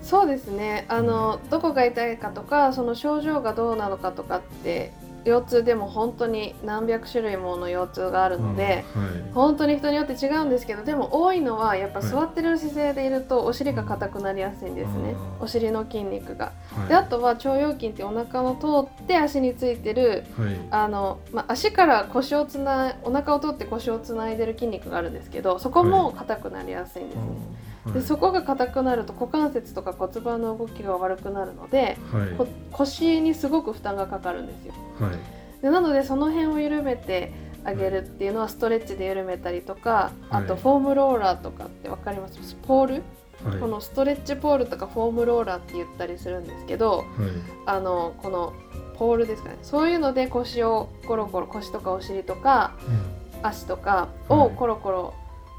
そうですね。あの、どこが痛いかとかその症状がどうなのかとかって腰痛でも本当に何百種類もの腰痛があるので、はい、本当に人によって違うんですけどでも多いのはやっぱ座ってる姿勢でいるとお尻が硬くなりやすいんですね、お尻の筋肉が。はい、であとは腸腰筋ってお腹の通って足についてる、はい、あのまあ、足から腰をつなお腹を通って腰をつないでる筋肉があるんですけどそこも硬くなりやすいんですね。でそこが硬くなると股関節とか骨盤の動きが悪くなるので、はい、腰にすごく負担がかかるんですよ。はい、でなのでその辺を緩めてあげるっていうのはストレッチで緩めたりとか、あとフォームローラーとかって分かります？ポール、はい、このストレッチポールとかフォームローラーって言ったりするんですけど、はい、あのこのポールですかね。そういうので腰をコロコロ腰とかお尻とか、うん、足とかをコロコロ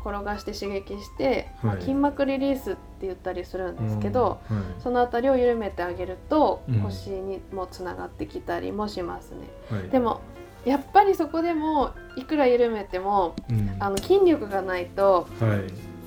転がして刺激して、はい、筋膜リリースって言ったりするんですけど、はい、その辺りを緩めてあげると、腰にもつながってきたりもしますね。はい、でもやっぱりそこでもいくら緩めても、うん、あの筋力がないと、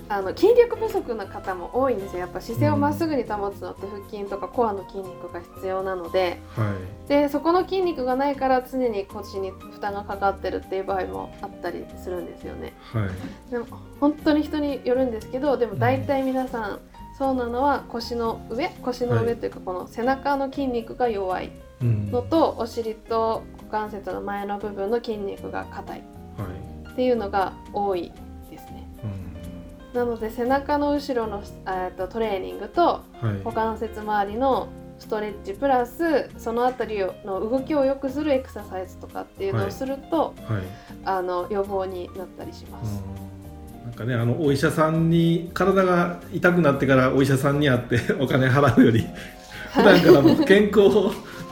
あの筋力不足の方も多いんですよ。やっぱ姿勢をまっすぐに保つのって腹筋とかコアの筋肉が必要なので。はい、でそこの筋肉がないから常に腰に負担がかかってるっていう場合もあったりするんですよね。はい、でも本当に人によるんですけどでも大体皆さん、うん、そうなのは腰の上腰の上というか、この背中の筋肉が弱いのと、お尻と股関節の前の部分の筋肉が硬い。っていうのが多いなので背中の後ろの、えー、とトレーニングと股関節周りのストレッチプラスその辺りの動きを良くするエクササイズとかっていうのをすると、はい。はい、あの予防になったりします。なんかねあのお医者さんに体が痛くなってからお医者さんに会って [laughs] お金払うより普段からも健康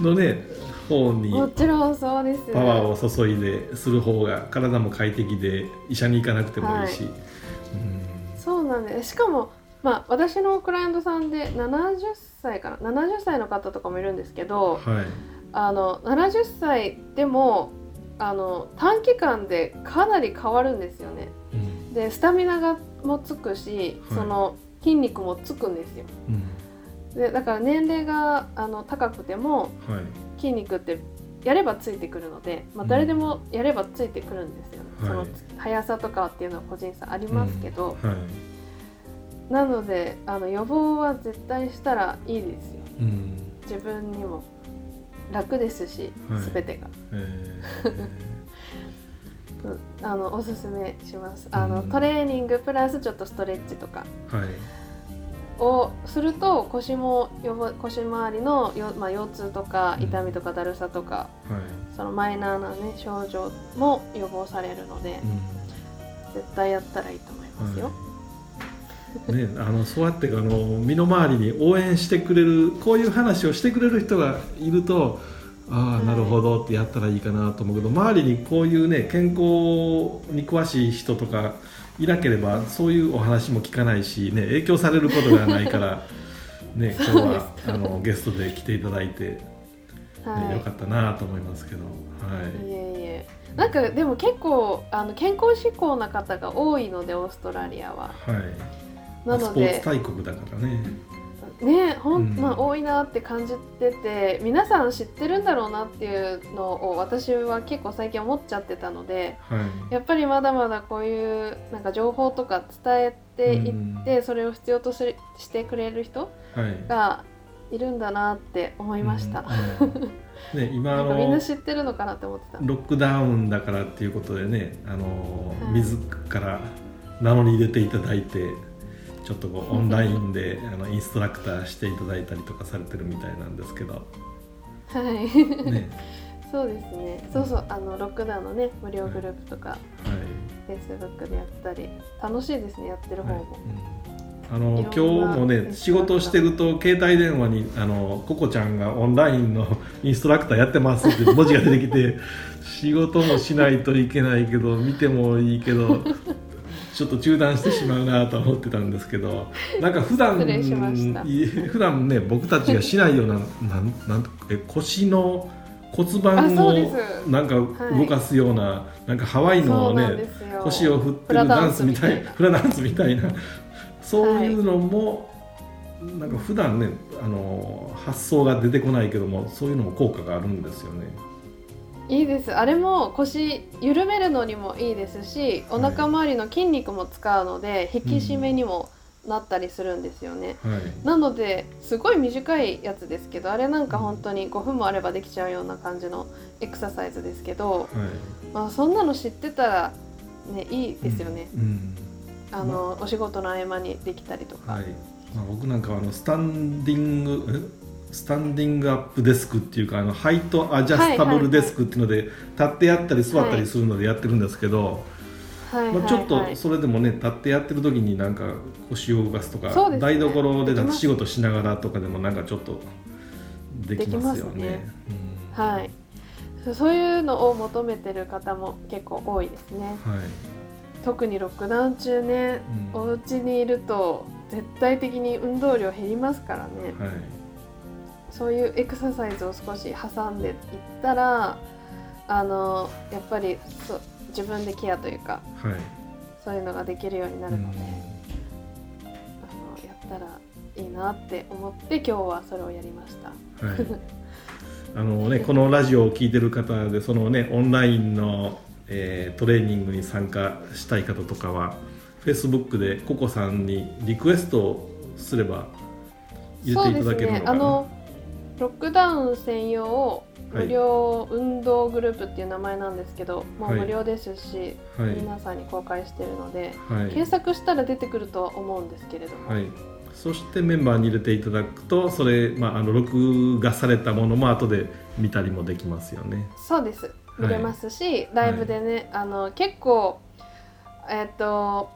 のね方にもちろんそうです。パワーを注いでする方が体も快適で医者に行かなくてもいいし、はいそうなんですしかもまあ私のクライアントさんで70歳かな？70歳の方とかもいるんですけど、はい、あの70歳でもあの短期間でかなり変わるんですよね。うん、でスタミナがもつくし、はい、その筋肉もつくんですよ。うん、でだから年齢があの高くても、筋肉ってやればついてくるので、まあ、誰でもやればついてくるんですよその速さとかっていうのは個人差ありますけど、うん。はい、なのであの予防は絶対したらいいですよ、うん、自分にも楽ですし、はい、全てが、えー、[laughs] あのおすすめします。あの、トレーニングプラスちょっとストレッチとか、はいをすると腰も腰周りのよ、まあ、腰痛とか痛みとかだるさとか、うんはい、そのマイナーな、ね、症状も予防されるので、うん、絶対やったらいいと思いますよ。はい、ね、あのそうやってあの身の回りに応援してくれるこういう話をしてくれる人がいるとああなるほどってやったらいいかなと思うけど、周りにこういうね健康に詳しい人とかいなければそういうお話も聞かないし、ね、影響されることがないから、[laughs] ね、今日はあのゲストで来ていただいて、ね、はい、よかったなと思いますけど。はい、いえいえなんかでも結構あの健康志向な方が多いのでオーストラリアは。はい、なのでスポーツ大国だからね。ねほん、うん、まあ、多いなって感じてて皆さん知ってるんだろうなっていうのを私は結構最近思っちゃってたので、はい、やっぱりまだまだこういうなんか情報とか伝えていって、うん、それを必要としてくれる人がいるんだなって思いました。ね、[laughs] 今のみんな知ってるのかなって思ってた。ロックダウンだからっていうことでねあの、はい、自ら名乗り入れていただいてちょっとこうオンラインであのインストラクターしていただいたりとかされてるみたいなんですけど。はい、ね、[laughs] そうですね。そうそうあのロックダウンのね無料グループとか、はい、フェイスブックでやったり楽しいですねやってる方も。はい。うん。あの今日もね仕事してると携帯電話にあのココちゃんがオンラインの [laughs] インストラクターやってますって文字が出てきて [laughs] 仕事もしないといけないけど見てもいいけどちょっと中断してしまうなと思ってたんですけどなんか普段普段ね僕たちがしないような [laughs] なんなんえ腰の骨盤をなんか動かすような、はい、なんかハワイのね腰を振ってるダンスみたいフラダンスみたい。なそういうのも、はい、なんか普段ねあの発想が出てこないけどもそういうのも効果があるんですよね。いいです。あれも腰緩めるのにもいいですしお腹周りの筋肉も使うので、はい、引き締めにもなったりするんですよね、はい、なのですごい短いやつですけどあれなんか本当に5分もあればできちゃうような感じのエクササイズですけど、はい、まあ、そんなの知ってたらねいいですよね。うん。うん。あの、ま、お仕事の合間にできたりとか、はい。まあ、僕なんかあのスタンディングスタンディングアップデスクっていうかあのハイトアジャスタブルデスクっていうので、立ってやったり座ったりするのでやってるんですけど、はいまあ、ちょっとそれでもね立ってやってる時になんか腰を動かすとか、ね、台所で立ち仕事しながらとかでもなんかちょっとできますよね。ね。うん、はい。そういうのを求めてる方も結構多いですね。はい。特にロックダウン中ね、うん、お家にいると絶対的に運動量減りますからね、はい、そういうエクササイズを少し挟んでいったらあのやっぱりそ自分でケアというか、はい、そういうのができるようになるので、うん、あのやったらいいなって思って今日はそれをやりました。はい。[laughs] あのね、このラジオを聴いてる方でそのねオンラインのえー、トレーニングに参加したい方とかは Facebook でココさんにリクエストをすれば入れていただけるのかな、ロックダウン専用無料運動グループっていう名前なんですけど、はい、もう無料ですし、はい、皆さんに公開しているので、はい、検索したら出てくるとは思うんですけれども、そしてメンバーに入れていただくとそれ、まあ、あの録画されたものも後で見たりもできますよね。そうです。見れますし、はい、ライブでね、はい、あの結構えっ、と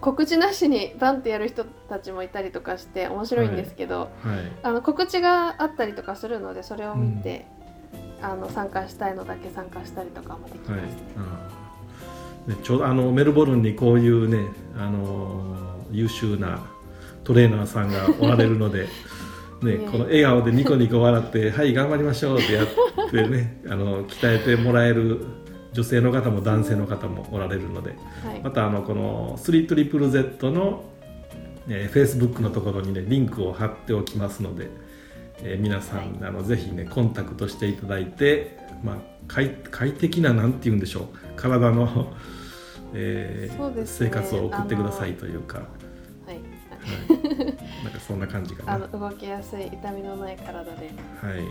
告知なしにバンってやる人たちもいたりとかして面白いんですけど、はい、あの告知があったりとかするのでそれを見て、うん、あの参加したいのだけ参加したりとかもできます。ね。ねちょあのメルボルンにこういうねあの優秀なトレーナーさんがおられるので [laughs] ね、この笑顔でニコニコ笑って「はい頑張りましょう」ってやってねあの鍛えてもらえる女性の方も男性の方もおられるので、はい、またあのこの 3ZZZ の、えー、Facebook のところにねリンクを貼っておきますので、えー、皆さん、はい、あのぜひねコンタクトしていただいて、まあ、快快適ななんて言うんでしょう体の、えーね、生活を送ってくださいというか。なんかそんな感じかな。[laughs] あの動きやすい痛みのない体で。はい、ね、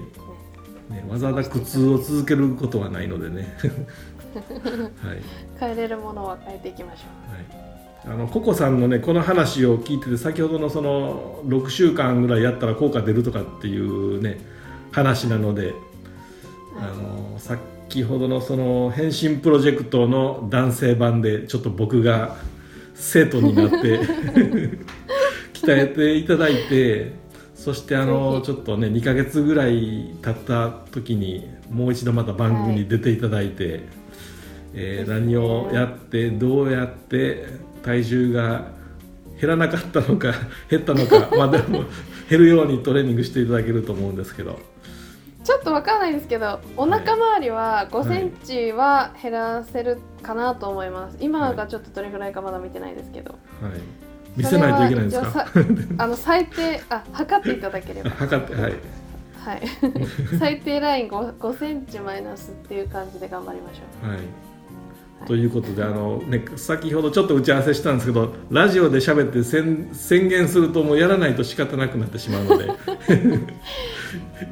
わざわざ苦痛を続けることはないのでね。[laughs] はい、変えれるものは変えていきましょう、はい、あのココさんのねこの話を聞いてて先ほどのその6週間ぐらいやったら効果出るとかっていうね話なので、はい、あの先ほどのその変身プロジェクトの男性版でちょっと僕が生徒になって [laughs] 鍛えていただいてそしてあのちょっとね2か月ぐらい経った時にもう一度また番組に出ていただいて、はい、えー、何をやってどうやって体重が減らなかったのか [laughs] 減ったのかまあでも減るようにトレーニングしていただけると思うんですけど。ちょっとわかんないですけどお腹周りは5センチは減らせるかなと思います、はい、今がちょっとどれぐらいかまだ見てないですけど、はい見せないといけないんですか？あの最低あ測っていただければ。測ってはい。はい。最低ライン 5, 5センチマイナスっていう感じで頑張りましょう。はい。ということであの、ね、先ほどちょっと打ち合わせしたんですけどラジオで喋って宣宣言するともうやらないと仕方なくなってしまうので。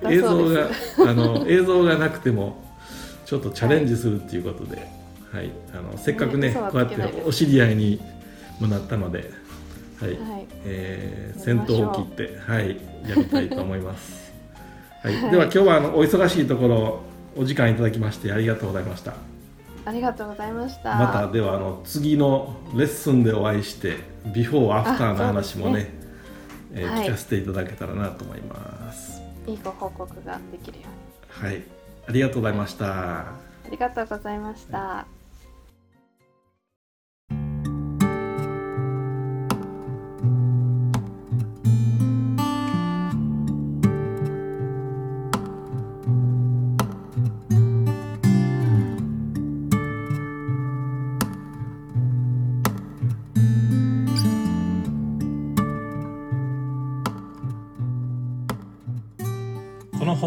[laughs] 映像があの映像がなくてもちょっとチャレンジするっていうことで、はい、あのせっかくね、ね、こうやってお知り合いにもなったので、はい、はい、えー、先頭を切って、はい、やりたいと思います。[laughs] はい、はい、では今日はあのお忙しいところお時間いただきましてありがとうございました。ありがとうございました。またではあの次のレッスンでお会いしてビフォーアフターの話もねね、えーはい、聞かせていただけたらなと思います。いいご報告ができるように。はい。ありがとうございました。ありがとうございました、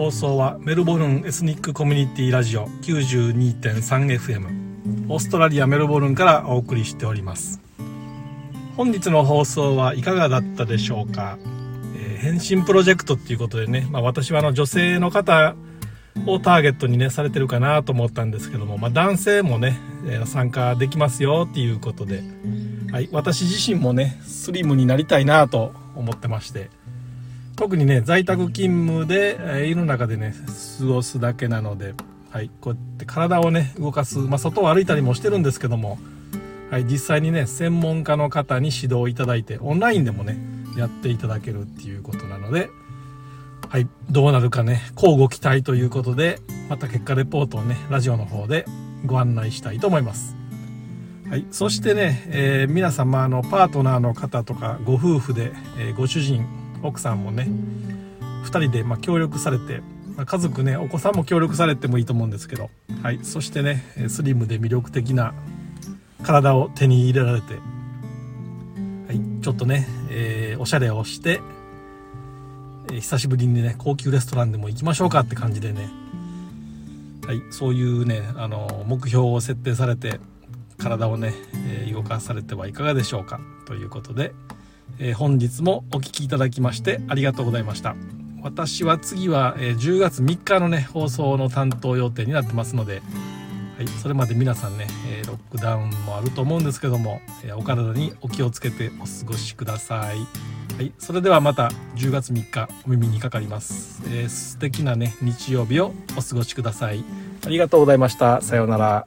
放送はメルボルンエスニックコミュニティラジオ 92.3FM オーストラリアメルボルンからお送りしております。本日の放送はいかがだったでしょうか、えー、返信プロジェクトっていうことでね、まあ、私はあの女性の方をターゲットにねされてるかなと思ったんですけども、まあ、男性もね、えー、参加できますよっていうことで、はい、私自身もねスリムになりたいなと思ってまして特にね在宅勤務で、え家の中でね過ごすだけなので、はい、こうやって体をね動かす、まあ、外を歩いたりもしてるんですけども、はい、実際にね専門家の方に指導いただいてオンラインでもねやっていただけるっていうことなので、はい、どうなるかね交互期待ということでまた結果レポートをねラジオの方でご案内したいと思います。はい、そしてね、えー、皆様あのパートナーの方とかご夫婦で、えー、ご主人奥さんもね2人でま協力されて、ま、家族ねお子さんも協力されてもいいと思うんですけど、はい、そしてねスリムで魅力的な体を手に入れられて、はい、ちょっとね、えー、おしゃれをして、え、久しぶりにね高級レストランでも行きましょうかって感じでね、はい、そういうねあの目標を設定されて体をね、え、動かされてはいかがでしょうかということで。えー、本日もお聴きいただきましてありがとうございました。私は次は、えー、10月3日のね放送の担当予定になってますので、はい、それまで皆さんね、えー、ロックダウンもあると思うんですけども、えお体にお気をつけてお過ごしください。はい、それではまた10月3日お耳にかかります、えー、素敵なね日曜日をお過ごしください。ありがとうございました。さようなら。